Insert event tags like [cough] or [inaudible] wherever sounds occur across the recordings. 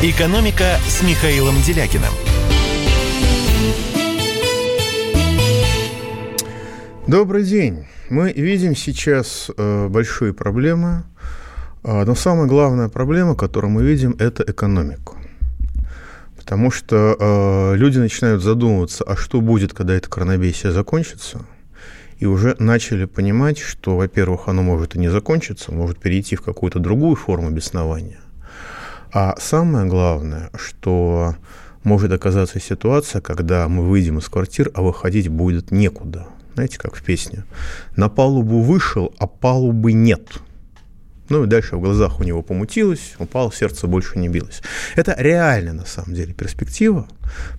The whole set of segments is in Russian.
«Экономика» с Михаилом Делякиным. Добрый день. Мы видим сейчас э, большие проблемы, э, но самая главная проблема, которую мы видим, это экономику. Потому что э, люди начинают задумываться, а что будет, когда это коронабесие закончится, и уже начали понимать, что, во-первых, оно может и не закончиться, может перейти в какую-то другую форму беснования. А самое главное, что может оказаться ситуация, когда мы выйдем из квартир, а выходить будет некуда. Знаете, как в песне. На палубу вышел, а палубы нет. Ну и дальше в глазах у него помутилось, упал, сердце больше не билось. Это реальная, на самом деле, перспектива,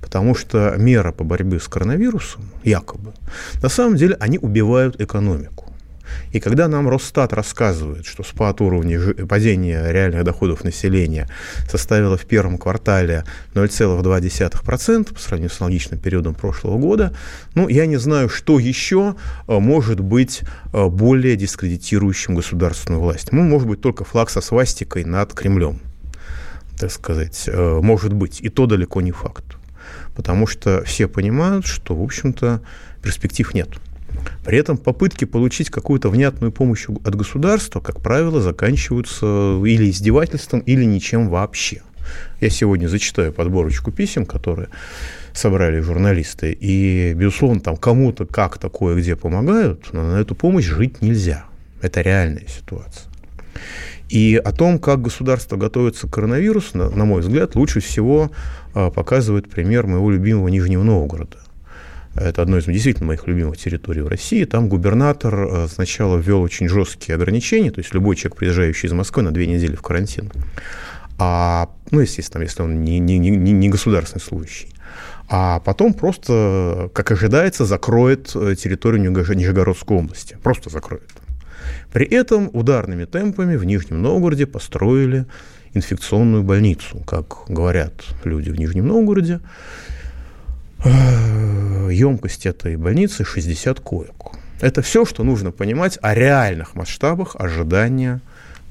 потому что меры по борьбе с коронавирусом, якобы, на самом деле они убивают экономику. И когда нам Росстат рассказывает, что спад уровня падения реальных доходов населения составило в первом квартале 0,2% по сравнению с аналогичным периодом прошлого года, ну, я не знаю, что еще э, может быть э, более дискредитирующим государственную власть. Ну, может быть, только флаг со свастикой над Кремлем, так сказать, э, может быть. И то далеко не факт. Потому что все понимают, что, в общем-то, перспектив нет. При этом попытки получить какую-то внятную помощь от государства, как правило, заканчиваются или издевательством, или ничем вообще. Я сегодня зачитаю подборочку писем, которые собрали журналисты, и, безусловно, там кому-то как такое где помогают, но на эту помощь жить нельзя. Это реальная ситуация. И о том, как государство готовится к коронавирусу, на, на мой взгляд, лучше всего а, показывает пример моего любимого Нижнего Новгорода. Это одно из действительно моих любимых территорий в России. Там губернатор э, сначала ввел очень жесткие ограничения, то есть любой человек, приезжающий из Москвы, на две недели в карантин. А, ну, естественно, если он не, не, не, не государственный служащий. А потом просто, как ожидается, закроет э, территорию Нижегородской области. Просто закроет. При этом ударными темпами в Нижнем Новгороде построили инфекционную больницу, как говорят люди в Нижнем Новгороде емкость этой больницы 60 коек. Это все, что нужно понимать о реальных масштабах ожидания,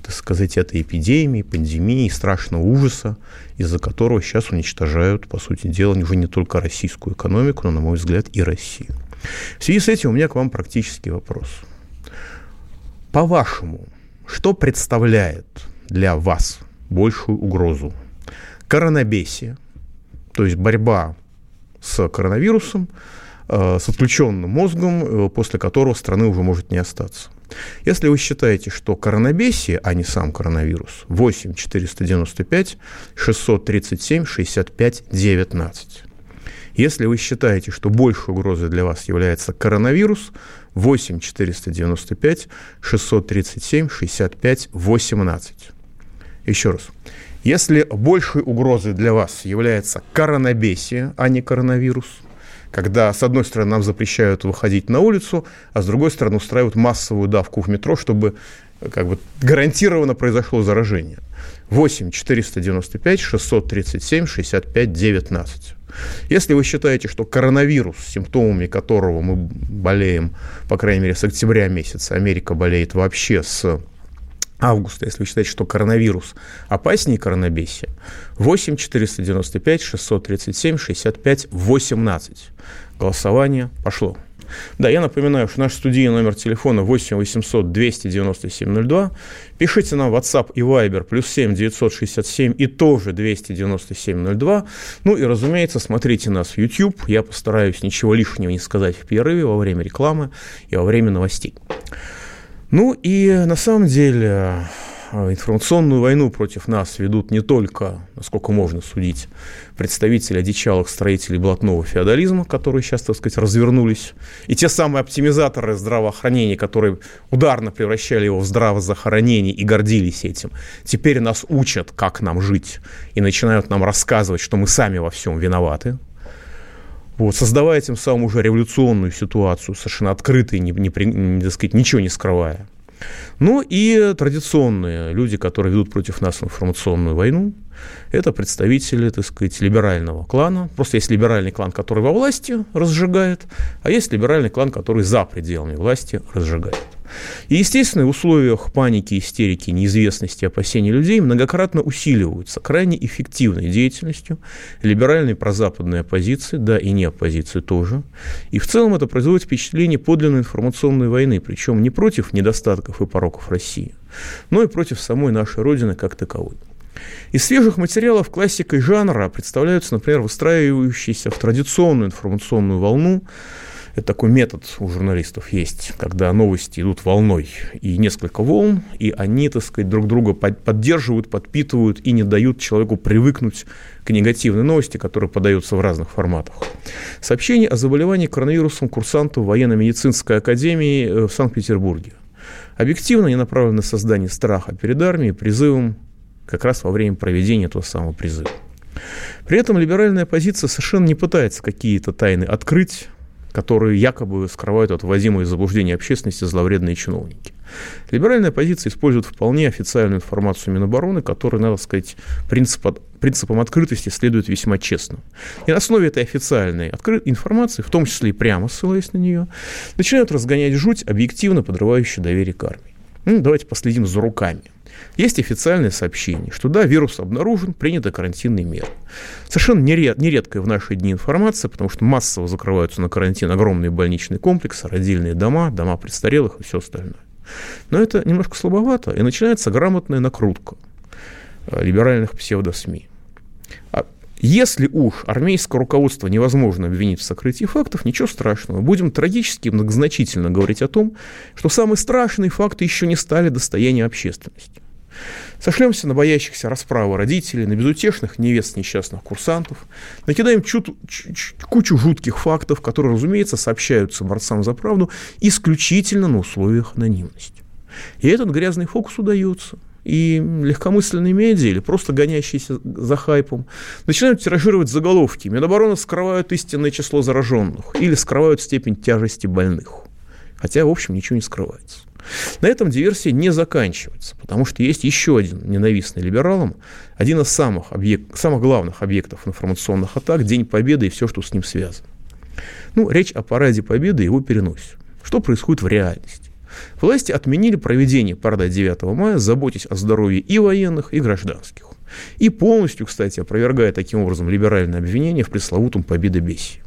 так сказать, этой эпидемии, пандемии, страшного ужаса, из-за которого сейчас уничтожают, по сути дела, уже не только российскую экономику, но, на мой взгляд, и Россию. В связи с этим у меня к вам практический вопрос. По-вашему, что представляет для вас большую угрозу? Коронабесие, то есть борьба с коронавирусом, э, с отключенным мозгом, э, после которого страны уже может не остаться. Если вы считаете, что коронабесие, а не сам коронавирус, 8 495 637 65 19. Если вы считаете, что большей угрозой для вас является коронавирус, 8 495 637 65 18. Еще раз. Если большей угрозой для вас является коронабесие, а не коронавирус, когда, с одной стороны, нам запрещают выходить на улицу, а с другой стороны, устраивают массовую давку в метро, чтобы как бы гарантированно произошло заражение. 8 495 637 65 19. Если вы считаете, что коронавирус, симптомами которого мы болеем, по крайней мере, с октября месяца, Америка болеет вообще с августа, если вы считаете, что коронавирус опаснее коронабесия, 8 495 637 65 18. Голосование пошло. Да, я напоминаю, что наш студийный номер телефона 8 800 297 02. Пишите нам WhatsApp и Viber плюс 7 967 и тоже 297 02. Ну и, разумеется, смотрите нас в YouTube. Я постараюсь ничего лишнего не сказать в перерыве во время рекламы и во время новостей. Ну и на самом деле э, информационную войну против нас ведут не только, насколько можно судить, представители одичалых строителей блатного феодализма, которые сейчас, так сказать, развернулись, и те самые оптимизаторы здравоохранения, которые ударно превращали его в здравозахоронение и гордились этим, теперь нас учат, как нам жить, и начинают нам рассказывать, что мы сами во всем виноваты, вот, создавая тем самым уже революционную ситуацию, совершенно открытой, не, не, не, так сказать, ничего не скрывая. Ну и традиционные люди, которые ведут против нас информационную войну, это представители, так сказать, либерального клана. Просто есть либеральный клан, который во власти разжигает, а есть либеральный клан, который за пределами власти разжигает. И, естественно, в условиях паники, истерики, неизвестности, опасений людей многократно усиливаются крайне эффективной деятельностью либеральной прозападной оппозиции, да и не оппозиции тоже. И в целом это производит впечатление подлинной информационной войны, причем не против недостатков и пороков России, но и против самой нашей Родины как таковой. Из свежих материалов классикой жанра представляются, например, выстраивающиеся в традиционную информационную волну это такой метод у журналистов есть, когда новости идут волной, и несколько волн, и они, так сказать, друг друга поддерживают, подпитывают и не дают человеку привыкнуть к негативной новости, которая подается в разных форматах. Сообщение о заболевании коронавирусом курсанту военно-медицинской академии э, в Санкт-Петербурге. Объективно они направлены на создание страха перед армией, призывом как раз во время проведения этого самого призыва. При этом либеральная позиция совершенно не пытается какие-то тайны открыть, которые якобы скрывают от вводимой заблуждения общественности зловредные чиновники. Либеральная позиция использует вполне официальную информацию Минобороны, которая, надо сказать, принцип, принципам открытости следует весьма честно. И на основе этой официальной откры- информации, в том числе и прямо ссылаясь на нее, начинают разгонять жуть, объективно подрывающую доверие к армии. Ну, давайте последим за руками. Есть официальное сообщение, что да, вирус обнаружен, приняты карантинные меры. Совершенно неред, нередкая в наши дни информация, потому что массово закрываются на карантин огромные больничные комплексы, родильные дома, дома престарелых и все остальное. Но это немножко слабовато, и начинается грамотная накрутка э, либеральных псевдосми. Если уж армейское руководство невозможно обвинить в сокрытии фактов, ничего страшного. Будем трагически многозначительно говорить о том, что самые страшные факты еще не стали достоянием общественности. Сошлемся на боящихся расправы родителей, на безутешных невест несчастных курсантов, накидаем чуть, чуть, кучу жутких фактов, которые, разумеется, сообщаются борцам за правду исключительно на условиях анонимности. И этот грязный фокус удается. И легкомысленные медиа или просто гонящиеся за хайпом начинают тиражировать заголовки. Минобороны скрывают истинное число зараженных или скрывают степень тяжести больных. Хотя, в общем, ничего не скрывается. На этом диверсия не заканчивается, потому что есть еще один ненавистный либералам, один из самых, объект, самых главных объектов информационных атак – День Победы и все, что с ним связано. Ну, речь о параде Победы и его переносе. Что происходит в реальности? Власти отменили проведение парада 9 мая, заботясь о здоровье и военных, и гражданских. И полностью, кстати, опровергая таким образом либеральное обвинение в пресловутом победобесии.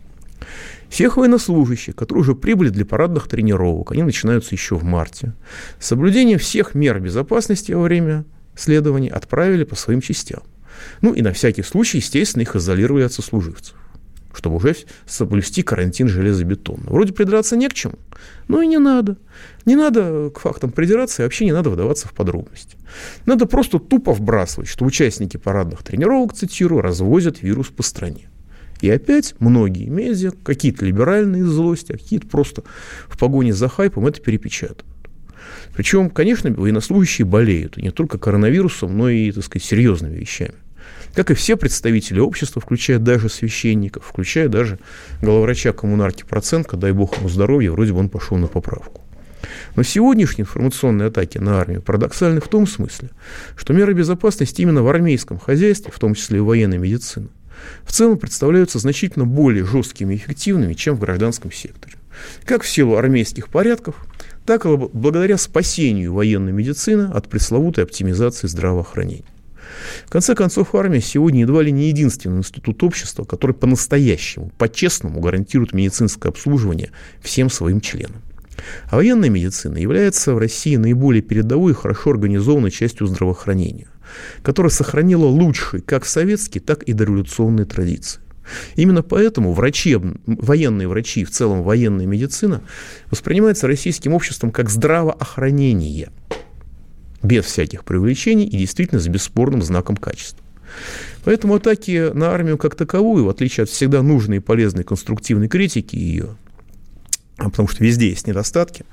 Всех военнослужащих, которые уже прибыли для парадных тренировок, они начинаются еще в марте, с соблюдением всех мер безопасности во время следования отправили по своим частям. Ну и на всякий случай, естественно, их изолировали от сослуживцев чтобы уже соблюсти карантин железобетонно. Вроде придраться не к чему, но и не надо. Не надо к фактам придираться и вообще не надо вдаваться в подробности. Надо просто тупо вбрасывать, что участники парадных тренировок, цитирую, развозят вирус по стране. И опять многие медиа, какие-то либеральные злости, а какие-то просто в погоне за хайпом это перепечатывают. Причем, конечно, военнослужащие болеют не только коронавирусом, но и, так сказать, серьезными вещами. Как и все представители общества, включая даже священников, включая даже главврача коммунарки Проценко, дай бог ему здоровья, вроде бы он пошел на поправку. Но сегодняшние информационные атаки на армию парадоксальны в том смысле, что меры безопасности именно в армейском хозяйстве, в том числе и военной медицины, в целом представляются значительно более жесткими и эффективными, чем в гражданском секторе. Как в силу армейских порядков, так и благодаря спасению военной медицины от пресловутой оптимизации здравоохранения. В конце концов, армия сегодня едва ли не единственный институт общества, который по-настоящему, по-честному гарантирует медицинское обслуживание всем своим членам. А военная медицина является в России наиболее передовой и хорошо организованной частью здравоохранения которая сохранила лучшие как советские, так и дореволюционные традиции. Именно поэтому врачи, военные врачи, в целом военная медицина, воспринимается российским обществом как здравоохранение, без всяких привлечений и действительно с бесспорным знаком качества. Поэтому атаки на армию как таковую, в отличие от всегда нужной и полезной конструктивной критики ее, а потому что везде есть недостатки,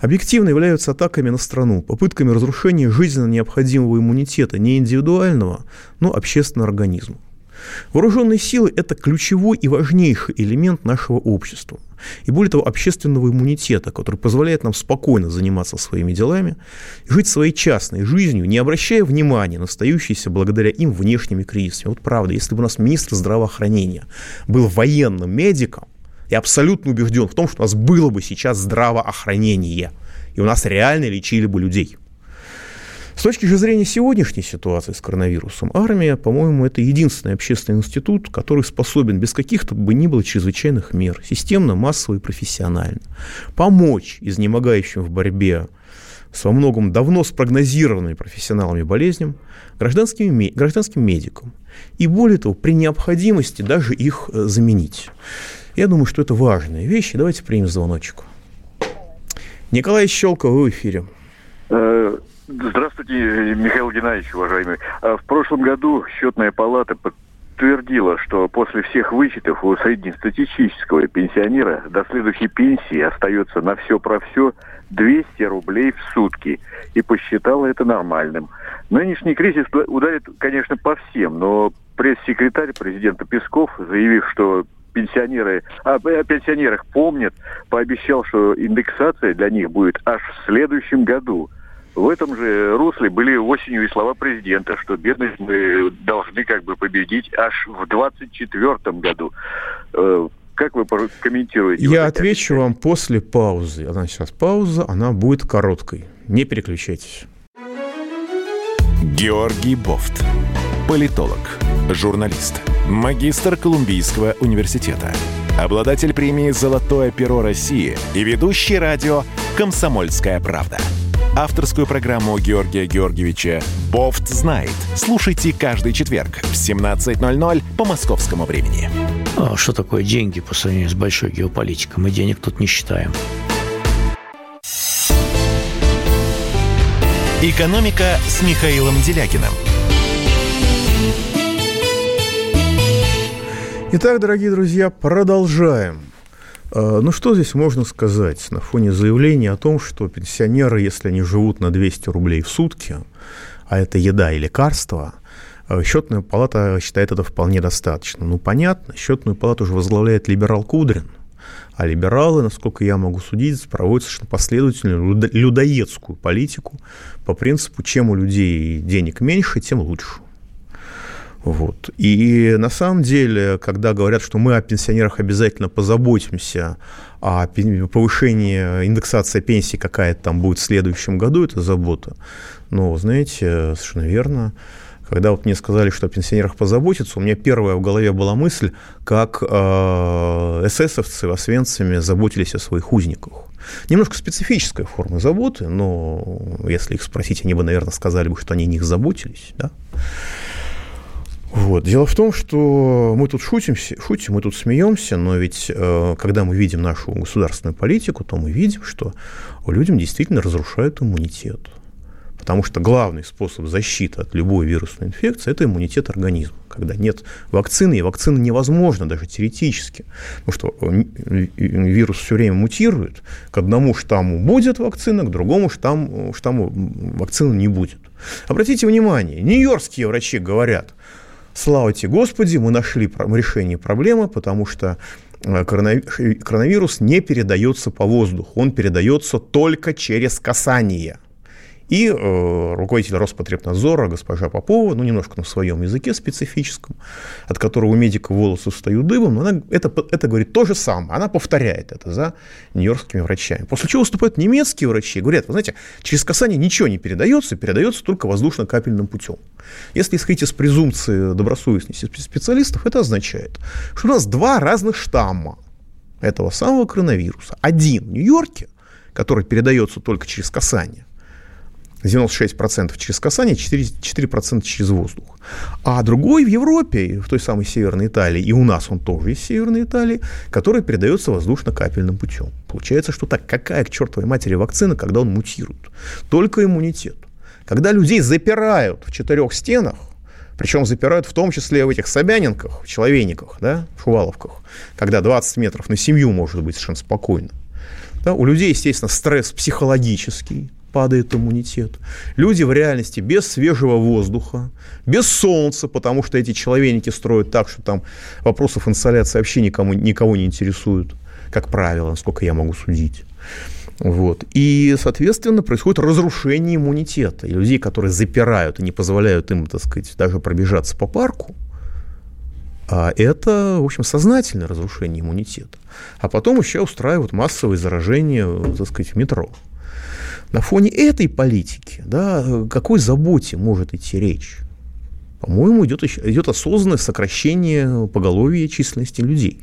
объективно являются атаками на страну, попытками разрушения жизненно необходимого иммунитета не индивидуального, но общественного организма. Вооруженные силы – это ключевой и важнейший элемент нашего общества. И более того, общественного иммунитета, который позволяет нам спокойно заниматься своими делами, жить своей частной жизнью, не обращая внимания на остающиеся благодаря им внешними кризисами. Вот правда, если бы у нас министр здравоохранения был военным медиком, я абсолютно убежден в том, что у нас было бы сейчас здравоохранение. И у нас реально лечили бы людей. С точки же зрения сегодняшней ситуации с коронавирусом, армия, по-моему, это единственный общественный институт, который способен без каких-то бы ни было чрезвычайных мер, системно, массово и профессионально, помочь изнемогающим в борьбе с во многом давно спрогнозированными профессионалами болезням, гражданским, гражданским медикам. И более того, при необходимости даже их э, заменить. Я думаю, что это важные вещи. Давайте примем звоночек. Николай Щелков, вы в эфире. Здравствуйте, Михаил Геннадьевич, уважаемый. А в прошлом году счетная палата подтвердила, что после всех вычетов у среднестатистического пенсионера до следующей пенсии остается на все про все 200 рублей в сутки. И посчитала это нормальным. Нынешний кризис ударит, конечно, по всем, но пресс-секретарь президента Песков, заявив, что пенсионеры, а, о пенсионерах помнят, пообещал, что индексация для них будет аж в следующем году. В этом же русле были осенью и слова президента, что бедность мы должны как бы победить аж в 2024 году. Э, как вы комментируете? Я вот отвечу вам после паузы. Она сейчас пауза, она будет короткой. Не переключайтесь. Георгий Бофт. Политолог, журналист, магистр Колумбийского университета, обладатель премии «Золотое перо России» и ведущий радио «Комсомольская правда». Авторскую программу Георгия Георгиевича «Бофт знает». Слушайте каждый четверг в 17.00 по московскому времени. А что такое деньги по сравнению с большой геополитикой? Мы денег тут не считаем. «Экономика» с Михаилом Делякиным – Итак, дорогие друзья, продолжаем. А, ну, что здесь можно сказать на фоне заявления о том, что пенсионеры, если они живут на 200 рублей в сутки, а это еда и лекарства, а, счетная палата считает это вполне достаточно. Ну, понятно, счетную палату уже возглавляет либерал Кудрин, а либералы, насколько я могу судить, проводят совершенно последовательную людоедскую политику по принципу, чем у людей денег меньше, тем лучше. Вот. И на самом деле, когда говорят, что мы о пенсионерах обязательно позаботимся, а повышение индексации пенсии какая-то там будет в следующем году, это забота. Но, знаете, совершенно верно. Когда вот мне сказали, что о пенсионерах позаботиться, у меня первая в голове была мысль, как э, эсэсовцы в Освенциме заботились о своих узниках. Немножко специфическая форма заботы, но если их спросить, они бы, наверное, сказали бы, что они о них заботились. Да? Вот. Дело в том, что мы тут шутим, шутим, мы тут смеемся, но ведь э, когда мы видим нашу государственную политику, то мы видим, что людям действительно разрушают иммунитет. Потому что главный способ защиты от любой вирусной инфекции – это иммунитет организма. Когда нет вакцины, и вакцина невозможна даже теоретически, потому что э, вирус все время мутирует, к одному штамму будет вакцина, к другому штамму, штамму вакцины не будет. Обратите внимание, нью-йоркские врачи говорят – Слава тебе, Господи, мы нашли решение проблемы, потому что э, коронавирус не передается по воздуху, он передается только через касание. И э, руководитель Роспотребнадзора госпожа Попова, ну, немножко на своем языке специфическом, от которого у медика волосы встают дыбом, но она это, это говорит то же самое. Она повторяет это за нью-йоркскими врачами. После чего выступают немецкие врачи и говорят, вы знаете, через касание ничего не передается, передается только воздушно-капельным путем. Если исходить из презумпции добросовестности специалистов, это означает, что у нас два разных штамма этого самого коронавируса. Один в Нью-Йорке, который передается только через касание, 96% через касание, 4%, 4% через воздух. А другой в Европе, в той самой Северной Италии, и у нас он тоже из Северной Италии, который передается воздушно-капельным путем. Получается, что так, какая к чертовой матери вакцина, когда он мутирует? Только иммунитет. Когда людей запирают в четырех стенах, причем запирают в том числе в этих Собянинках, в Человейниках, да, в Шуваловках, когда 20 метров на семью может быть совершенно спокойно. Да, у людей, естественно, стресс психологический, падает иммунитет. Люди в реальности без свежего воздуха, без солнца, потому что эти человейники строят так, что там вопросов инсоляции вообще никому, никого не интересуют, как правило, насколько я могу судить. Вот. И, соответственно, происходит разрушение иммунитета. И людей, которые запирают и не позволяют им, так сказать, даже пробежаться по парку, а это, в общем, сознательное разрушение иммунитета. А потом еще устраивают массовые заражения, так сказать, в метро. На фоне этой политики, да, о какой заботе может идти речь? По-моему, идет, идет осознанное сокращение поголовья численности людей.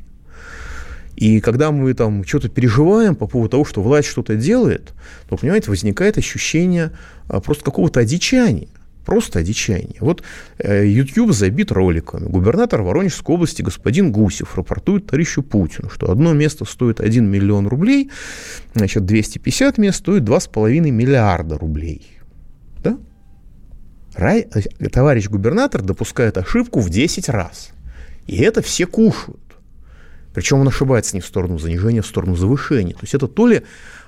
И когда мы там что-то переживаем по поводу того, что власть что-то делает, то, понимаете, возникает ощущение а, просто какого-то одичания. Просто одичание. Вот э, YouTube забит роликами. Губернатор Воронежской области господин Гусев рапортует товарищу Путину, что одно место стоит 1 миллион рублей, значит, 250 мест стоит 2,5 миллиарда рублей. Да? Рай, э, товарищ губернатор допускает ошибку в 10 раз. И это все кушают. Причем он ошибается не в сторону занижения, а в сторону завышения. То есть это то ли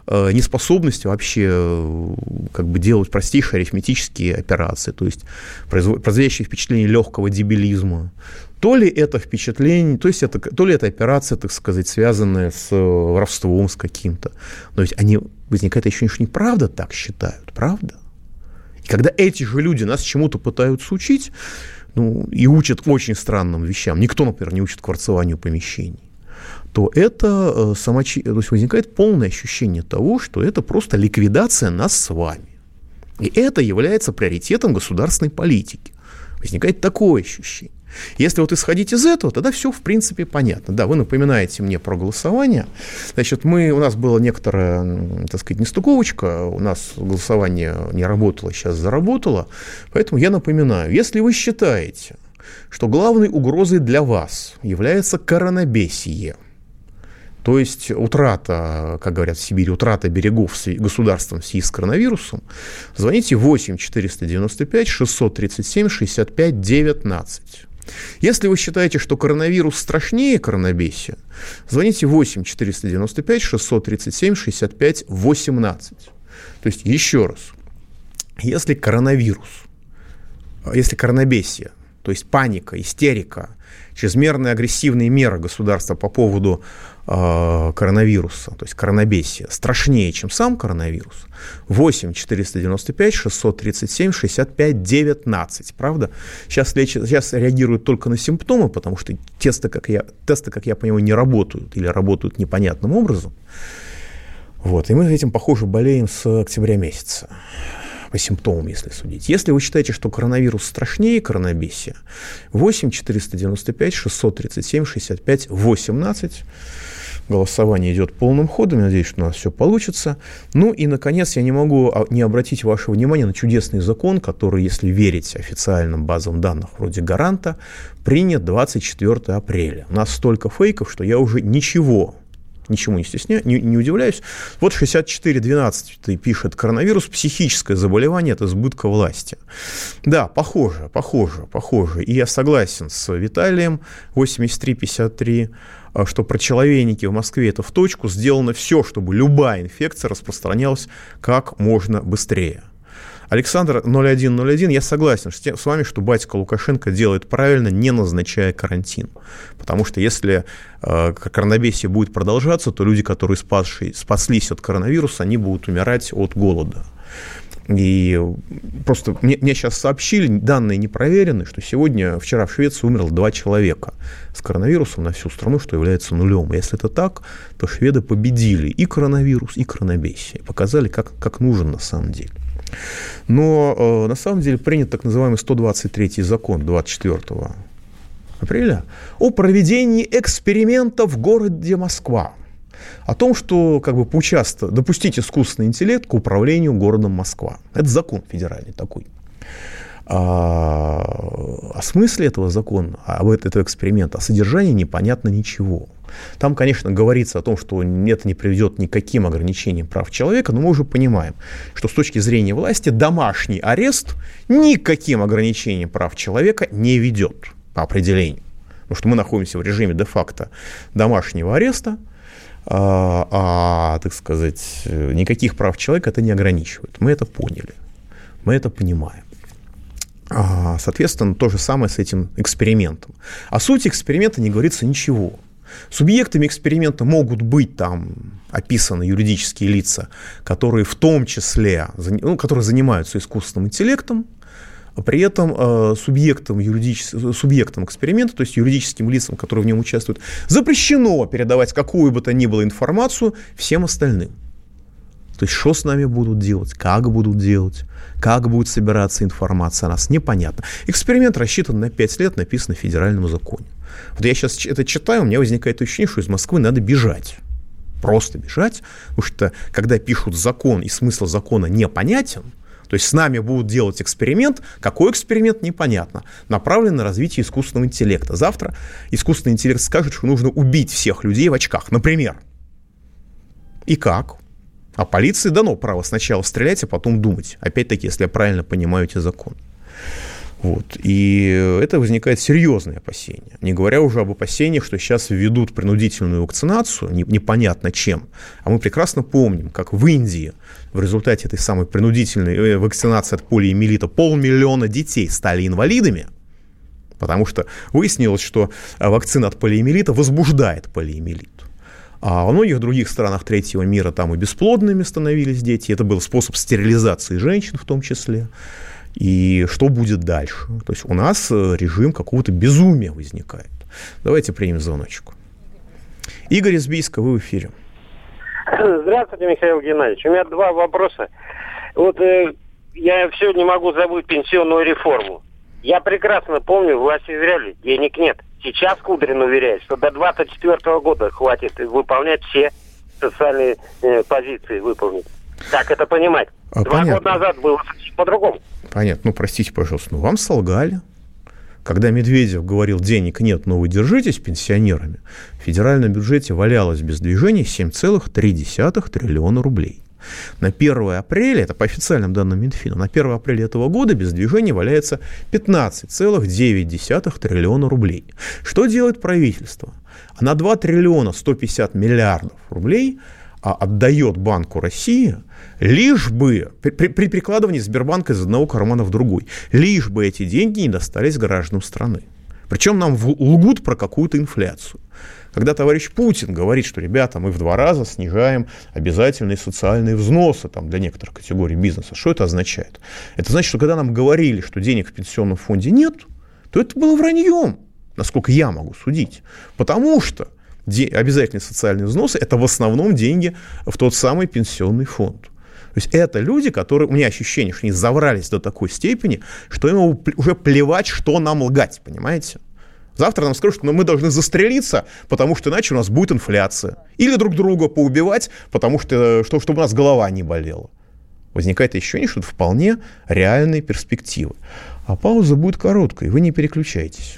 э, неспособность вообще э, как бы делать простейшие арифметические операции, то есть производящие впечатление легкого дебилизма, то ли это впечатление, то есть это, то ли это операция, так сказать, связанная с э, воровством, с каким-то. Но ведь они, возникает ощущение, что неправда так считают, правда? И когда эти же люди нас чему-то пытаются учить, ну, и учат очень странным вещам, никто, например, не учит кварцеванию помещений, то это э, самочи... то есть возникает полное ощущение того, что это просто ликвидация нас с вами. И это является приоритетом государственной политики. Возникает такое ощущение. Если вот исходить из этого, тогда все, в принципе, понятно. Да, вы напоминаете мне про голосование. Значит, мы, у нас была некоторая, так сказать, нестыковочка, у нас голосование не работало, сейчас заработало. Поэтому я напоминаю, если вы считаете, что главной угрозой для вас является коронабесие – то есть утрата, как говорят в Сибири, утрата берегов государством в связи с коронавирусом, звоните 8 495 637 65 19. Если вы считаете, что коронавирус страшнее коронабесия, звоните 8 495 637 65 18. То есть еще раз, если коронавирус, если коронабесие, то есть паника, истерика, чрезмерные агрессивные меры государства по поводу коронавируса, то есть коронабесия, страшнее, чем сам коронавирус, 8 495 637 65 19, правда? Сейчас, лечат, сейчас реагируют только на симптомы, потому что тесты, как я, тесты, как я понимаю, не работают или работают непонятным образом. Вот, и мы этим, похоже, болеем с октября месяца по симптомам, если судить. Если вы считаете, что коронавирус страшнее коронабесия, 8 495 637 65 18 Голосование идет полным ходом. Я надеюсь, что у нас все получится. Ну и, наконец, я не могу а, не обратить ваше внимание на чудесный закон, который, если верить официальным базам данных вроде гаранта, принят 24 апреля. У нас столько фейков, что я уже ничего ничему не стесняюсь, не, не удивляюсь. Вот 64.12 пишет, коронавирус – психическое заболевание от избытка власти. Да, похоже, похоже, похоже. И я согласен с Виталием, 83.53, а, что про человеники в Москве это в точку, сделано все, чтобы любая инфекция распространялась как можно быстрее. Александр 0101, я согласен с вами, что батька Лукашенко делает правильно, не назначая карантин. Потому что если э, коронавирус будет продолжаться, то люди, которые спасшие, спаслись от коронавируса, они будут умирать от голода. И просто мне, мне сейчас сообщили, данные не проверены, что сегодня, вчера в Швеции умерло два человека с коронавирусом на всю страну, что является нулем. Если это так, то шведы победили и коронавирус, и коронабесие. Показали, как, как нужен на самом деле. Но э, на самом деле принят так называемый 123 закон 24 апреля о проведении эксперимента в городе Москва о том, что как бы поучаствовать, допустить искусственный интеллект к управлению городом Москва. Это закон федеральный такой. А, о смысле этого закона, об этого эксперимента, о содержании непонятно ничего. Там, конечно, говорится о том, что это не приведет никаким ограничениям прав человека, но мы уже понимаем, что с точки зрения власти домашний арест никаким ограничениям прав человека не ведет по определению. Потому что мы находимся в режиме де-факто домашнего ареста, а, а, так сказать, никаких прав человека это не ограничивает. Мы это поняли, мы это понимаем. А, соответственно, то же самое с этим экспериментом. О сути эксперимента не говорится ничего. Субъектами эксперимента могут быть там описаны юридические лица, которые в том числе, ну, которые занимаются искусственным интеллектом, при этом э, субъектам, юридичес... субъектам эксперимента, то есть юридическим лицам, которые в нем участвуют, запрещено передавать какую бы то ни было информацию всем остальным. То есть, что с нами будут делать, как будут делать, как будет собираться информация о нас, непонятно. Эксперимент рассчитан на 5 лет, написан в федеральном законе. Вот я сейчас это читаю, у меня возникает ощущение, что из Москвы надо бежать. Просто бежать, потому что когда пишут закон и смысл закона непонятен, то есть с нами будут делать эксперимент. Какой эксперимент, непонятно. Направлен на развитие искусственного интеллекта. Завтра искусственный интеллект скажет, что нужно убить всех людей в очках, например. И как? А полиции дано право сначала стрелять, а потом думать. Опять-таки, если я правильно понимаю эти законы. Вот. И это возникает серьезное опасение. Не говоря уже об опасениях, что сейчас введут принудительную вакцинацию, непонятно чем. А мы прекрасно помним, как в Индии в результате этой самой принудительной э, вакцинации от полиэмилита полмиллиона детей стали инвалидами, потому что выяснилось, что э, вакцина от полиэмилита возбуждает полиэмилит. А во многих других странах третьего мира там и бесплодными становились дети. Это был способ стерилизации женщин в том числе. И что будет дальше? То есть у нас э, режим какого-то безумия возникает. Давайте примем звоночек. Игорь из вы в эфире. Здравствуйте, Михаил Геннадьевич. У меня два вопроса. Вот э, я все не могу забыть пенсионную реформу. Я прекрасно помню, власти зряли, денег нет. Сейчас Кудрин уверяет, что до 24 года хватит выполнять все социальные э, позиции выполнить. Как это понимать? А, Два понятно. года назад было по-другому. Понятно. Ну, простите, пожалуйста, ну вам солгали. Когда Медведев говорил, денег нет, но вы держитесь пенсионерами, в федеральном бюджете валялось без движения 7,3 триллиона рублей. На 1 апреля, это по официальным данным Минфина, на 1 апреля этого года без движения валяется 15,9 триллиона рублей. Что делает правительство? Она 2 триллиона 150 миллиардов рублей а отдает Банку России, лишь бы, при, при прикладывании Сбербанка из одного кармана в другой, лишь бы эти деньги не достались гражданам страны. Причем нам лгут про какую-то инфляцию. Когда товарищ Путин говорит, что, ребята, мы в два раза снижаем обязательные социальные взносы там, для некоторых категорий бизнеса, что это означает? Это значит, что когда нам говорили, что денег в пенсионном фонде нет, то это было враньем, насколько я могу судить. Потому что обязательные социальные взносы – это в основном деньги в тот самый пенсионный фонд. То есть это люди, которые, у меня ощущение, что они заврались до такой степени, что им уже плевать, что нам лгать, понимаете? Завтра нам скажут, что мы должны застрелиться, потому что иначе у нас будет инфляция. Или друг друга поубивать, потому что, что чтобы у нас голова не болела. Возникает ощущение, что это вполне реальные перспективы. А пауза будет короткой, вы не переключайтесь.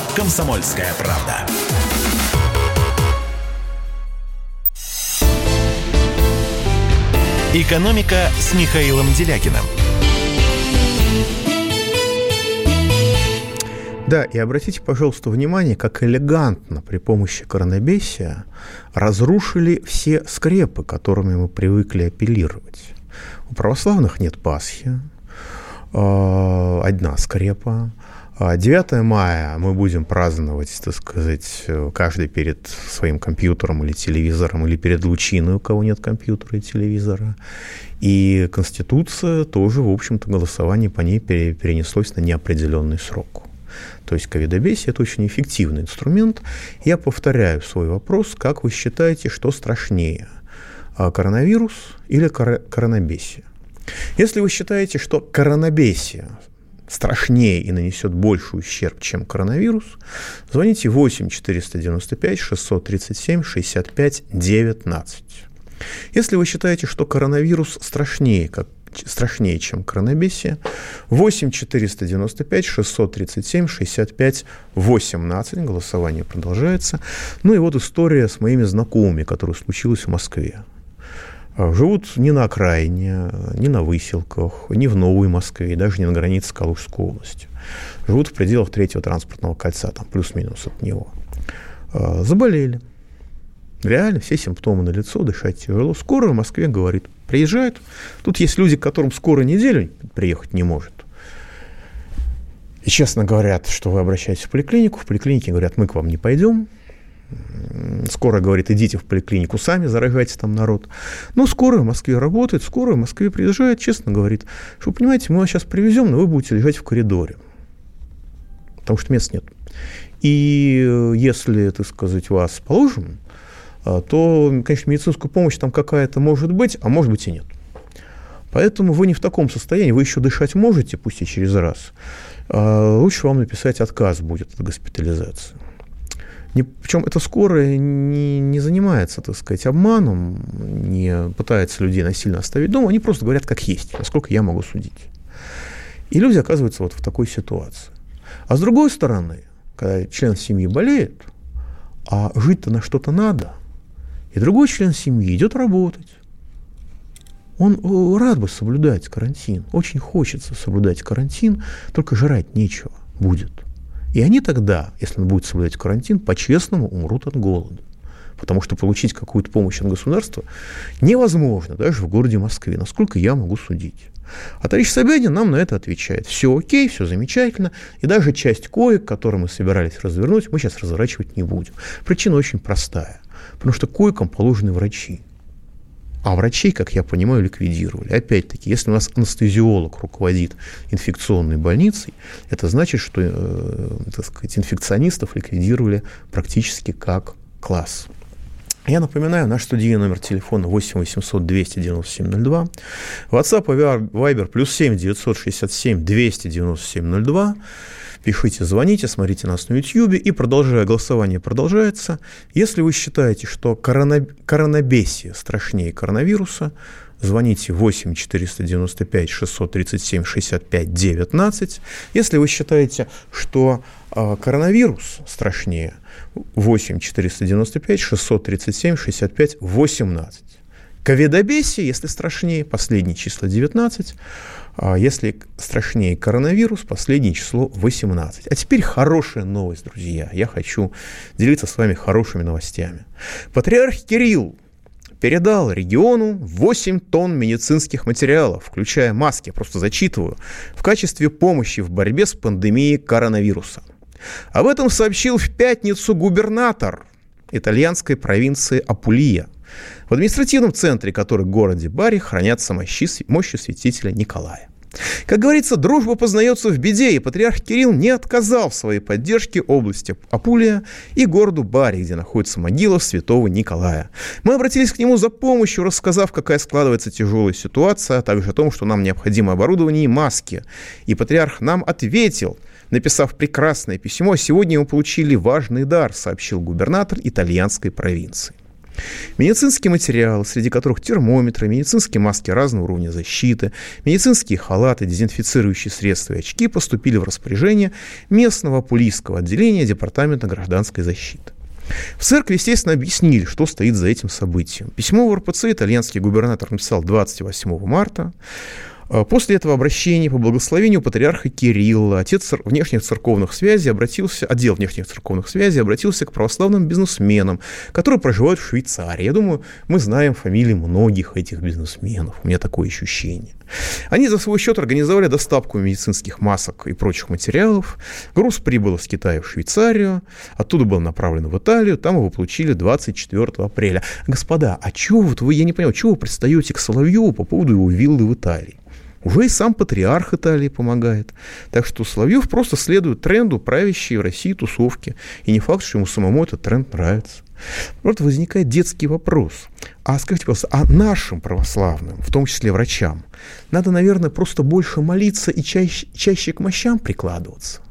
«Комсомольская правда». «Экономика» с Михаилом Делякиным. Да, и обратите, пожалуйста, внимание, как элегантно при помощи коронабесия разрушили все скрепы, которыми мы привыкли апеллировать. У православных нет Пасхи, а, одна скрепа, 9 а мая мы будем праздновать, так сказать, каждый перед своим компьютером или телевизором, или перед лучиной, у кого нет компьютера и телевизора. И Конституция тоже, в общем-то, голосование по ней перенеслось на неопределенный срок. То есть ковидобесие – это очень эффективный инструмент. Я повторяю свой вопрос. Как вы считаете, что страшнее – коронавирус или коронабесие? Если вы считаете, что коронабесие страшнее и нанесет больший ущерб, чем коронавирус, звоните 8 495 637 65 19. Если вы считаете, что коронавирус страшнее, как страшнее, чем коронабесие. 8 495 637 65 18. Голосование продолжается. Ну и вот история с моими знакомыми, которая случилась в Москве. А, живут не на окраине, не на выселках, не в Новой Москве, даже не на границе с Калужской областью. Живут в пределах третьего транспортного кольца, там плюс-минус от него. А, заболели. Реально, все симптомы на лицо, дышать тяжело. Скоро в Москве говорит, приезжают. Тут есть люди, к которым скоро неделю приехать не может. И честно говорят, что вы обращаетесь в поликлинику, в поликлинике говорят, мы к вам не пойдем, скоро говорит, идите в поликлинику сами, заражайте там народ. Но скоро в Москве работает, скоро в Москве приезжает, честно говорит, что, понимаете, мы вас сейчас привезем, но вы будете лежать в коридоре, потому что мест нет. И э, если, так сказать, вас положим, э, то, конечно, медицинскую помощь там какая-то может быть, а может быть и нет. Поэтому вы не в таком состоянии, вы еще дышать можете, пусть и через раз. А лучше вам написать отказ будет от госпитализации. Не, причем это скорая не, не занимается, так сказать, обманом, не пытается людей насильно оставить дома, они просто говорят как есть, насколько я могу судить. И люди оказываются вот в такой ситуации. А с другой стороны, когда член семьи болеет, а жить-то на что-то надо, и другой член семьи идет работать, он э, рад бы соблюдать карантин, очень хочется соблюдать карантин, только жрать нечего будет. И они тогда, если он будет соблюдать карантин, по-честному умрут от голода. Потому что получить какую-то помощь от государства невозможно даже в городе Москве, насколько я могу судить. А товарищ Собянин нам на это отвечает. Все окей, все замечательно. И даже часть коек, которые мы собирались развернуть, мы сейчас разворачивать не будем. Причина очень простая. Потому что койкам положены врачи. А врачей, как я понимаю, ликвидировали. Опять-таки, если у нас анестезиолог руководит инфекционной больницей, это значит, что э, так сказать, инфекционистов ликвидировали практически как класс. Я напоминаю, наш студийный номер телефона 8 800 297 02, WhatsApp и Viber плюс 7 967 297 02, Пишите, звоните, смотрите нас на YouTube. И продолжая, голосование продолжается. Если вы считаете, что корона, коронабесие страшнее коронавируса, звоните 8 495 637 65 19. Если вы считаете, что э, коронавирус страшнее, 8 495 637 65 18. Ковидобесие, если страшнее, последнее число 19. А если страшнее коронавирус, последнее число 18. А теперь хорошая новость, друзья. Я хочу делиться с вами хорошими новостями. Патриарх Кирилл передал региону 8 тонн медицинских материалов, включая маски, просто зачитываю, в качестве помощи в борьбе с пандемией коронавируса. Об этом сообщил в пятницу губернатор итальянской провинции Апулия – в административном центре, который в городе Бари, хранятся мощи, святителя Николая. Как говорится, дружба познается в беде, и патриарх Кирилл не отказал в своей поддержке области Апулия и городу Бари, где находится могила святого Николая. Мы обратились к нему за помощью, рассказав, какая складывается тяжелая ситуация, а также о том, что нам необходимо оборудование и маски. И патриарх нам ответил, написав прекрасное письмо, сегодня мы получили важный дар, сообщил губернатор итальянской провинции. Медицинские материалы, среди которых термометры, медицинские маски разного уровня защиты, медицинские халаты, дезинфицирующие средства и очки поступили в распоряжение местного пулийского отделения Департамента гражданской защиты. В церкви, естественно, объяснили, что стоит за этим событием. Письмо в РПЦ итальянский губернатор написал 28 марта. А после этого обращения по благословению патриарха Кирилла отец внешних церковных связей обратился, отдел внешних церковных связей обратился к православным бизнесменам, которые проживают в Швейцарии. Я думаю, мы знаем фамилии многих этих бизнесменов. У меня такое ощущение. Они за свой счет организовали доставку медицинских масок и прочих материалов. Груз прибыл из Китая в Швейцарию, оттуда был направлен в Италию, там его получили 24 апреля. Господа, а чего вот вы, я не понимаю, чего вы пристаете к Соловьеву по поводу его виллы в Италии? Уже и сам патриарх Италии помогает. Так что Соловьев просто следует тренду правящей в России тусовки. И не факт, что ему самому этот тренд нравится. Вот возникает детский вопрос. А скажите, пожалуйста, а нашим православным, в том числе врачам, надо, наверное, просто больше молиться и чаще, чаще к мощам прикладываться?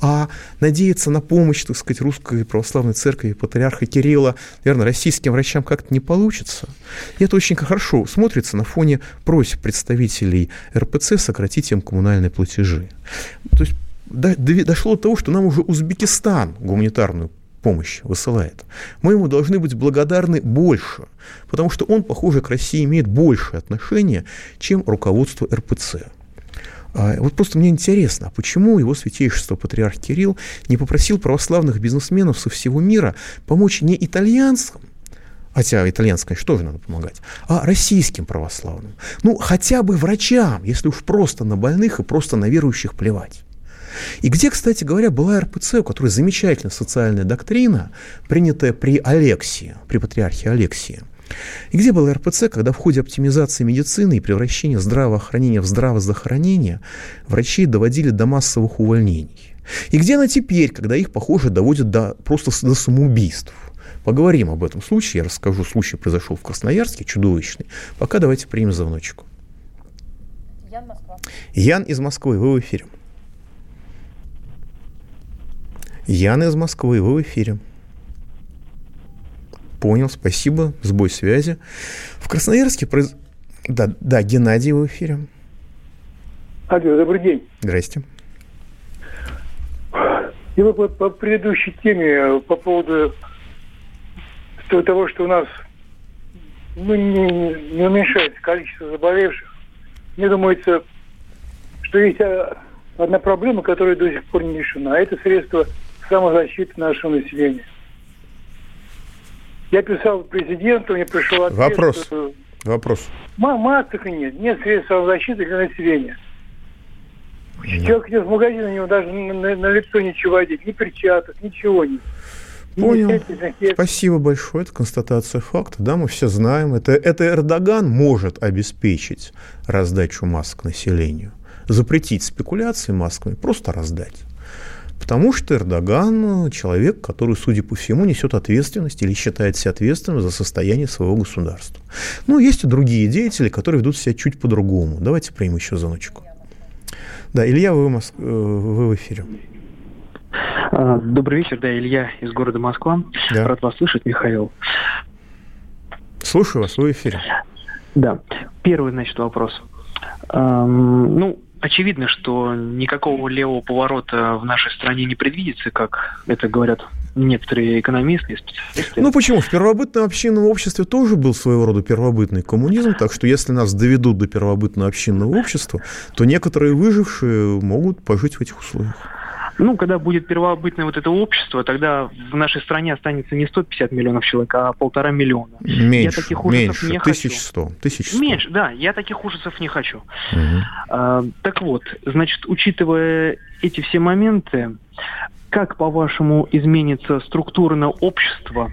А надеяться на помощь, так сказать, русской православной церкви, патриарха Кирилла, наверное, российским врачам как-то не получится. И это очень хорошо смотрится на фоне просьб представителей РПЦ сократить им коммунальные платежи. То есть дошло до того, что нам уже Узбекистан гуманитарную помощь высылает. Мы ему должны быть благодарны больше, потому что он, похоже, к России имеет большее отношение, чем руководство РПЦ. А, вот просто мне интересно, почему его святейшество патриарх Кирилл не попросил православных бизнесменов со всего мира помочь не итальянцам, хотя итальянское, что же надо помогать, а российским православным. Ну, хотя бы врачам, если уж просто на больных и просто на верующих плевать. И где, кстати говоря, была РПЦ, у которой замечательная социальная доктрина, принятая при Алексии, при патриархе Алексии. И где была РПЦ, когда в ходе оптимизации медицины и превращения здравоохранения в здравозахоронение врачей доводили до массовых увольнений? И где она теперь, когда их, похоже, доводят до, просто до самоубийств? Поговорим об этом случае. Я расскажу. Случай произошел в Красноярске, чудовищный. Пока давайте примем звоночку. Ян Москва. Ян из Москвы, вы в эфире. Ян из Москвы, вы в эфире. Понял, спасибо, сбой связи. В Красноярске произ... Да, да, Геннадий в эфире. Алло, добрый день. Здрасте. И вы по, по предыдущей теме э, по поводу того, что у нас ну, не, не уменьшается количество заболевших, мне думается, что есть э, одна проблема, которая до сих пор не решена, а это средство самозащиты нашего населения. Я писал президенту, мне пришел ответ. Вопрос. Что, Вопрос. Масок нет. Нет средств самозащиты для населения. Нет. Человек идет в магазин, у него даже на, на, на лицо ничего одеть, ни перчаток, ничего нет. Понял. Спасибо большое. Это констатация факта. Да, мы все знаем. Это, это Эрдоган может обеспечить раздачу масок населению. Запретить спекуляции масками, просто раздать. Потому что Эрдоган человек, который, судя по всему, несет ответственность или считает себя ответственным за состояние своего государства. Ну, есть и другие деятели, которые ведут себя чуть по-другому. Давайте примем еще звоночку. Да, Илья, вы, Моск... Э, вы в эфире. А, добрый вечер, да, Илья из города Москва. Да. Рад вас слышать, Михаил. Слушаю вас, вы в эфире. Да. Первый, значит, вопрос. Эм, ну, очевидно, что никакого левого поворота в нашей стране не предвидится, как это говорят некоторые экономисты и специалисты. Ну почему? В первобытном общинном обществе тоже был своего рода первобытный коммунизм, так что если нас доведут до первобытного общинного общества, то некоторые выжившие могут пожить в этих условиях. Ну, когда будет первобытное вот это общество, тогда в нашей стране останется не 150 миллионов человек, а полтора миллиона. Меньше, я таких ужасов меньше, не 1100, хочу. 1100. Меньше, да, я таких ужасов не хочу. Угу. А, так вот, значит, учитывая эти все моменты, как, по-вашему, изменится структурно общество,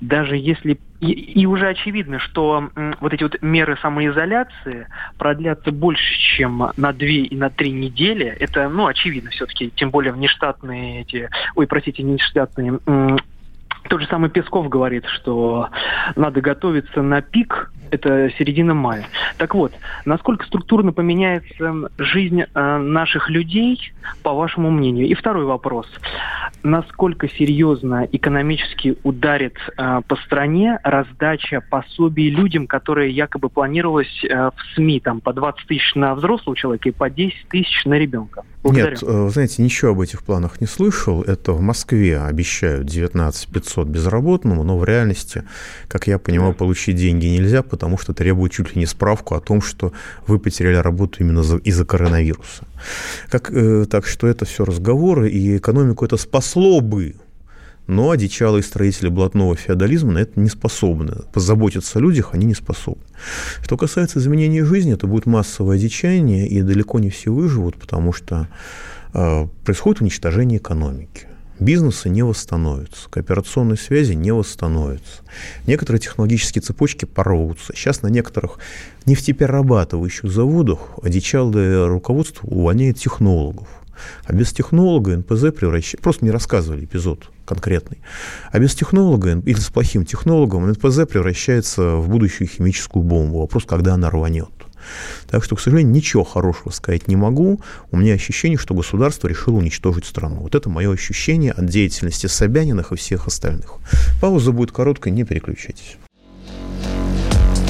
даже если... И, и уже очевидно, что вот эти вот меры самоизоляции продлятся больше, чем на две и на три недели. Это, ну, очевидно все-таки, тем более внештатные эти... Ой, простите, нештатные... М, тот же самый Песков говорит, что надо готовиться на пик это середина мая. Так вот, насколько структурно поменяется жизнь э, наших людей, по вашему мнению? И второй вопрос. Насколько серьезно экономически ударит э, по стране раздача пособий людям, которые якобы планировалось э, в СМИ, там, по 20 тысяч на взрослого человека и по 10 тысяч на ребенка? Благодарю. Нет, э, знаете, ничего об этих планах не слышал. Это в Москве обещают 19 500 безработному, но в реальности, как я понимаю, получить деньги нельзя, потому что требует чуть ли не справку о том, что вы потеряли работу именно из-за коронавируса. Как, э, так что это все разговоры, и экономику это спасло бы, но одичалые строители блатного феодализма на это не способны. Позаботиться о людях они не способны. Что касается изменения жизни, это будет массовое одичание, и далеко не все выживут, потому что э, происходит уничтожение экономики бизнеса не восстановится, кооперационной связи не восстановится. Некоторые технологические цепочки порвутся. Сейчас на некоторых нефтеперерабатывающих заводах одичалое руководство увольняет технологов. А без технолога НПЗ превращается... Просто мне рассказывали эпизод конкретный. А без технолога или с плохим технологом НПЗ превращается в будущую химическую бомбу. Вопрос, когда она рванет. Так что, к сожалению, ничего хорошего сказать не могу. У меня ощущение, что государство решило уничтожить страну. Вот это мое ощущение от деятельности Собяниных и всех остальных. Пауза будет короткой, не переключайтесь.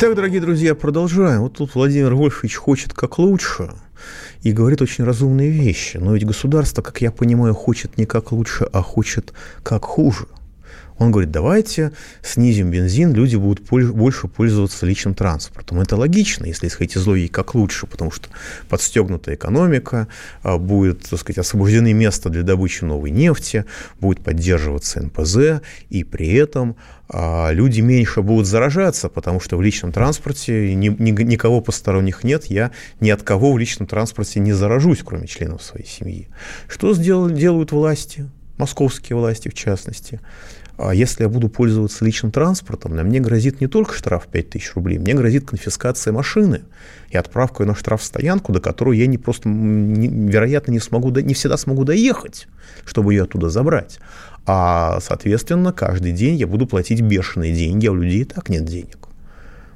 Итак, дорогие друзья, продолжаем. Вот тут Владимир Вольфович хочет как лучше и говорит очень разумные вещи. Но ведь государство, как я понимаю, хочет не как лучше, а хочет как хуже. Он говорит, давайте снизим бензин, люди будут больше пользоваться личным транспортом. Это логично, если исходить из логики, как лучше, потому что подстегнутая экономика, а, будет, так сказать, освобождены места для добычи новой нефти, будет поддерживаться НПЗ, и при этом а, люди меньше будут заражаться, потому что в личном транспорте ни, ни, никого посторонних нет, я ни от кого в личном транспорте не заражусь, кроме членов своей семьи. Что сделали, делают власти, московские власти в частности? А если я буду пользоваться личным транспортом, на мне грозит не только штраф 5000 рублей, мне грозит конфискация машины и отправка на штрафстоянку, до которой я не просто, не, вероятно, не, смогу, не всегда смогу доехать, чтобы ее оттуда забрать. А, соответственно, каждый день я буду платить бешеные деньги, а у людей и так нет денег.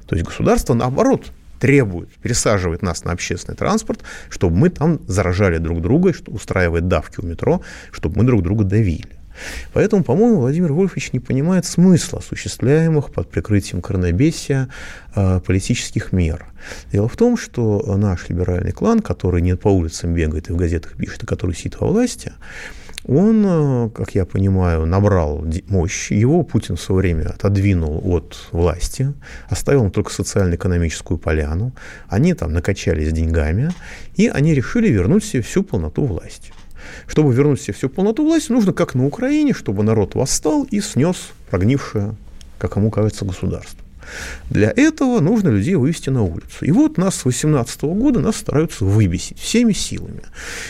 То есть государство, наоборот, требует, пересаживает нас на общественный транспорт, чтобы мы там заражали друг друга, устраивает давки у метро, чтобы мы друг друга давили. Поэтому, по-моему, Владимир Вольфович не понимает смысла осуществляемых под прикрытием коронабесия э, политических мер. Дело в том, что наш либеральный клан, который не по улицам бегает и в газетах пишет, а который сидит во власти, он, э, как я понимаю, набрал мощь. Его Путин в свое время отодвинул от власти, оставил только социально-экономическую поляну. Они там накачались деньгами, и они решили вернуть себе всю полноту власти. Чтобы вернуть себе всю полноту власти, нужно, как на Украине, чтобы народ восстал и снес прогнившее, как ему кажется, государство. Для этого нужно людей вывести на улицу. И вот нас с 18 года нас стараются выбесить всеми силами.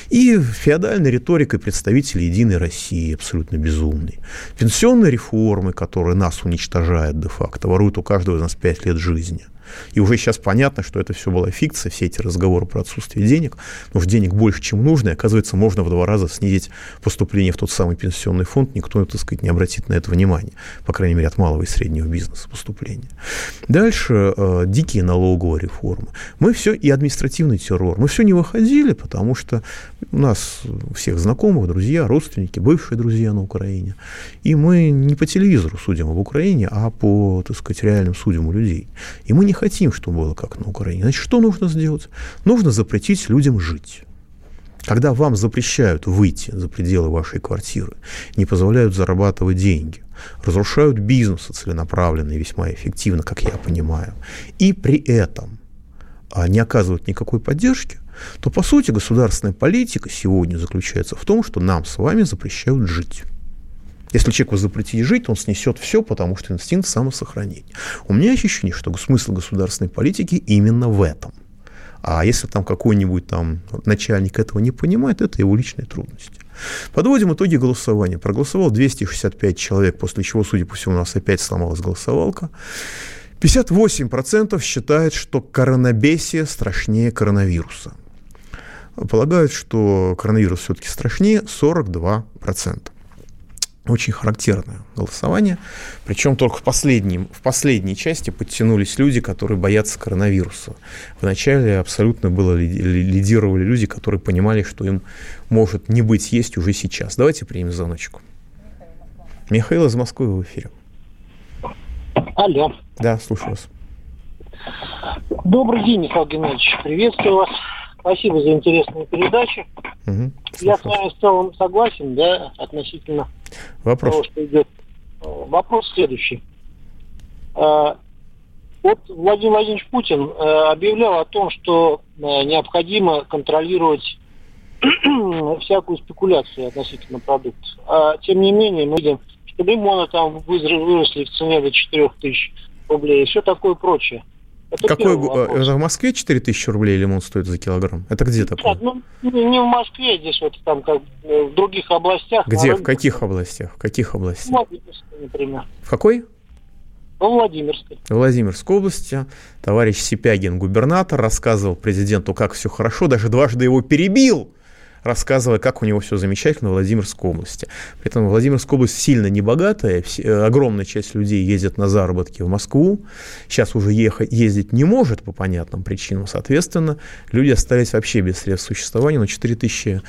И феодальной риторикой представителей «Единой России» абсолютно безумной. Пенсионные реформы, которые нас уничтожают де-факто, воруют у каждого из нас 5 лет жизни. И уже сейчас понятно, что это все была фикция, все эти разговоры про отсутствие денег. Но в денег больше, чем нужно, и оказывается, можно в два раза снизить поступление в тот самый пенсионный фонд. Никто, так сказать, не обратит на это внимания. По крайней мере, от малого и среднего бизнеса поступления. Дальше э, дикие налоговые реформы. Мы все, и административный террор. Мы все не выходили, потому что у нас всех знакомых, друзья, родственники, бывшие друзья на Украине. И мы не по телевизору судим об Украине, а по, так сказать, реальным судим у людей. И мы не хотим, чтобы было как на Украине. Значит, что нужно сделать? Нужно запретить людям жить. Когда вам запрещают выйти за пределы вашей квартиры, не позволяют зарабатывать деньги, разрушают бизнесы целенаправленно и весьма эффективно, как я понимаю, и при этом а, не оказывают никакой поддержки, то, по сути, государственная политика сегодня заключается в том, что нам с вами запрещают жить. Если человеку запретить жить, он снесет все, потому что инстинкт самосохранения. У меня ощущение, что смысл государственной политики именно в этом. А если там какой-нибудь там начальник этого не понимает, это его личные трудности. Подводим итоги голосования. Проголосовал 265 человек, после чего, судя по всему, у нас опять сломалась голосовалка. 58% считают, что коронабесие страшнее коронавируса. Полагают, что коронавирус все-таки страшнее 42% очень характерное голосование. Причем только в, последнем, в последней части подтянулись люди, которые боятся коронавируса. Вначале абсолютно было лидировали люди, которые понимали, что им может не быть есть уже сейчас. Давайте примем звоночку. Михаил из Москвы в эфире. Алло. Да, слушаю вас. Добрый день, Михаил Геннадьевич. Приветствую вас. Спасибо за интересную передачу. Угу, Я с вами в целом согласен, да, относительно Вопрос. того, что идет. Вопрос следующий. А, вот Владимир Владимирович Путин э, объявлял о том, что э, необходимо контролировать [clears throat] всякую спекуляцию относительно продукта. А тем не менее, мы видим, что лимоны там выросли в цене до 4 тысяч рублей и все такое прочее. Это Какой, в Москве 4000 рублей лимон стоит за килограмм? Это где такое? Нет, ну, не в Москве, здесь вот там как э, в других областях. Где? В каких областях? В каких областях? В Владимирской, например. В какой? Во Владимирской. В Владимирской области товарищ Сипягин, губернатор, рассказывал президенту, как все хорошо, даже дважды его перебил рассказывая, как у него все замечательно в Владимирской области. При этом Владимирская область сильно небогатая, э, огромная часть людей ездит на заработки в Москву, сейчас уже ехать, ездить не может по понятным причинам, соответственно, люди остались вообще без средств существования, но 4 тысячи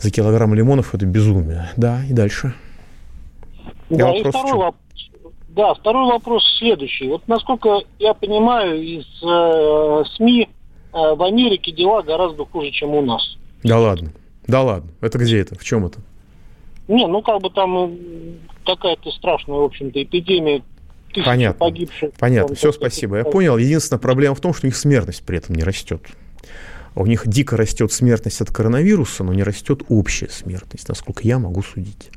за килограмм лимонов – это безумие. Да, и дальше. Да, и второй вопрос. Да, второй вопрос следующий. Вот насколько я понимаю, из э, СМИ э, в Америке дела гораздо хуже, чем у нас. Да ладно. Да ладно. Это где это? В чем это? Не, ну как бы там такая-то страшная, в общем-то, эпидемия Понятно. погибших. Понятно. Все, спасибо. Я понял. Единственная проблема в том, что у них смертность при этом не растет. У них дико растет смертность от коронавируса, но не растет общая смертность, насколько я могу судить.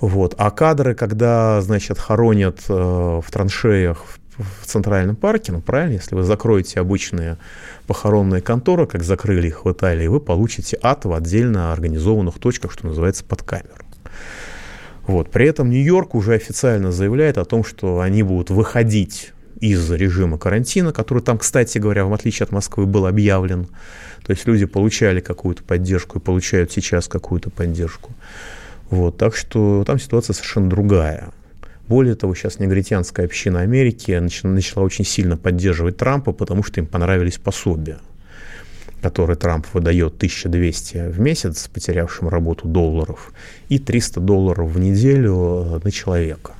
Вот. А кадры, когда, значит, хоронят э, в траншеях в Центральном парке, ну правильно, если вы закроете обычные похоронные конторы, как закрыли их в Италии, вы получите ад в отдельно организованных точках, что называется, под камеру. Вот. При этом Нью-Йорк уже официально заявляет о том, что они будут выходить из режима карантина, который там, кстати говоря, в отличие от Москвы, был объявлен. То есть люди получали какую-то поддержку и получают сейчас какую-то поддержку. Вот, так что там ситуация совершенно другая. Более того, сейчас негритянская община Америки начала, очень сильно поддерживать Трампа, потому что им понравились пособия, которые Трамп выдает 1200 в месяц, потерявшим работу долларов, и 300 долларов в неделю на человека.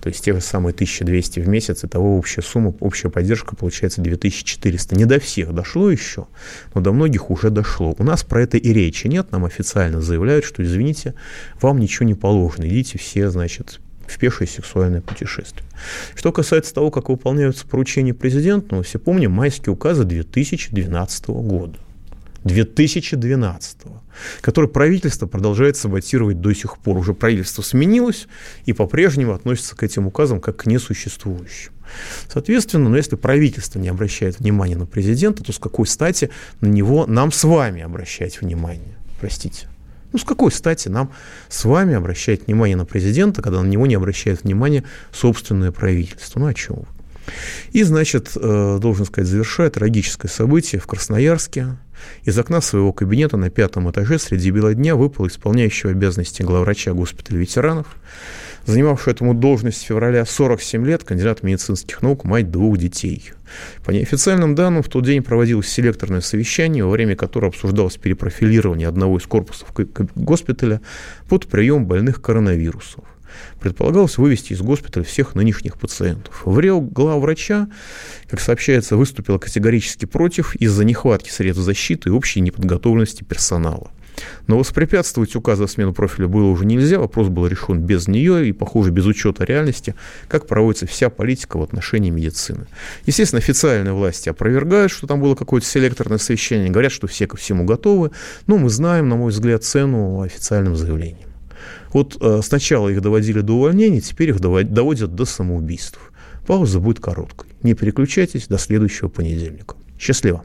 То есть те же самые 1200 в месяц, и того общая сумма, общая поддержка получается 2400. Не до всех дошло еще, но до многих уже дошло. У нас про это и речи нет, нам официально заявляют, что, извините, вам ничего не положено, идите все, значит, в пешее сексуальное путешествие. Что касается того, как выполняются поручения президента, мы все помним майские указы 2012 года. 2012, который правительство продолжает саботировать до сих пор. Уже правительство сменилось и по-прежнему относится к этим указам как к несуществующим. Соответственно, но ну, если правительство не обращает внимания на президента, то с какой стати на него нам с вами обращать внимание? Простите. Ну, с какой стати нам с вами обращать внимание на президента, когда на него не обращает внимание собственное правительство? Ну, о чем вы? И, значит, э, должен сказать, завершая трагическое событие в Красноярске. Из окна своего кабинета на пятом этаже среди бела дня выпал исполняющий обязанности главврача госпиталя ветеранов занимавшую этому должность с февраля 47 лет, кандидат медицинских наук, мать двух детей. По неофициальным данным, в тот день проводилось селекторное совещание, во время которого обсуждалось перепрофилирование одного из корпусов госпиталя под прием больных коронавирусов. Предполагалось вывести из госпиталя всех нынешних пациентов. В Рио главврача, как сообщается, выступила категорически против из-за нехватки средств защиты и общей неподготовленности персонала. Но воспрепятствовать указу о смену профиля было уже нельзя, вопрос был решен без нее и, похоже, без учета реальности, как проводится вся политика в отношении медицины. Естественно, официальные власти опровергают, что там было какое-то селекторное совещание, говорят, что все ко всему готовы, но мы знаем, на мой взгляд, цену официальным заявлениям. Вот э, сначала их доводили до увольнения, теперь их доводят до самоубийств. Пауза будет короткой. Не переключайтесь до следующего понедельника. Счастливо!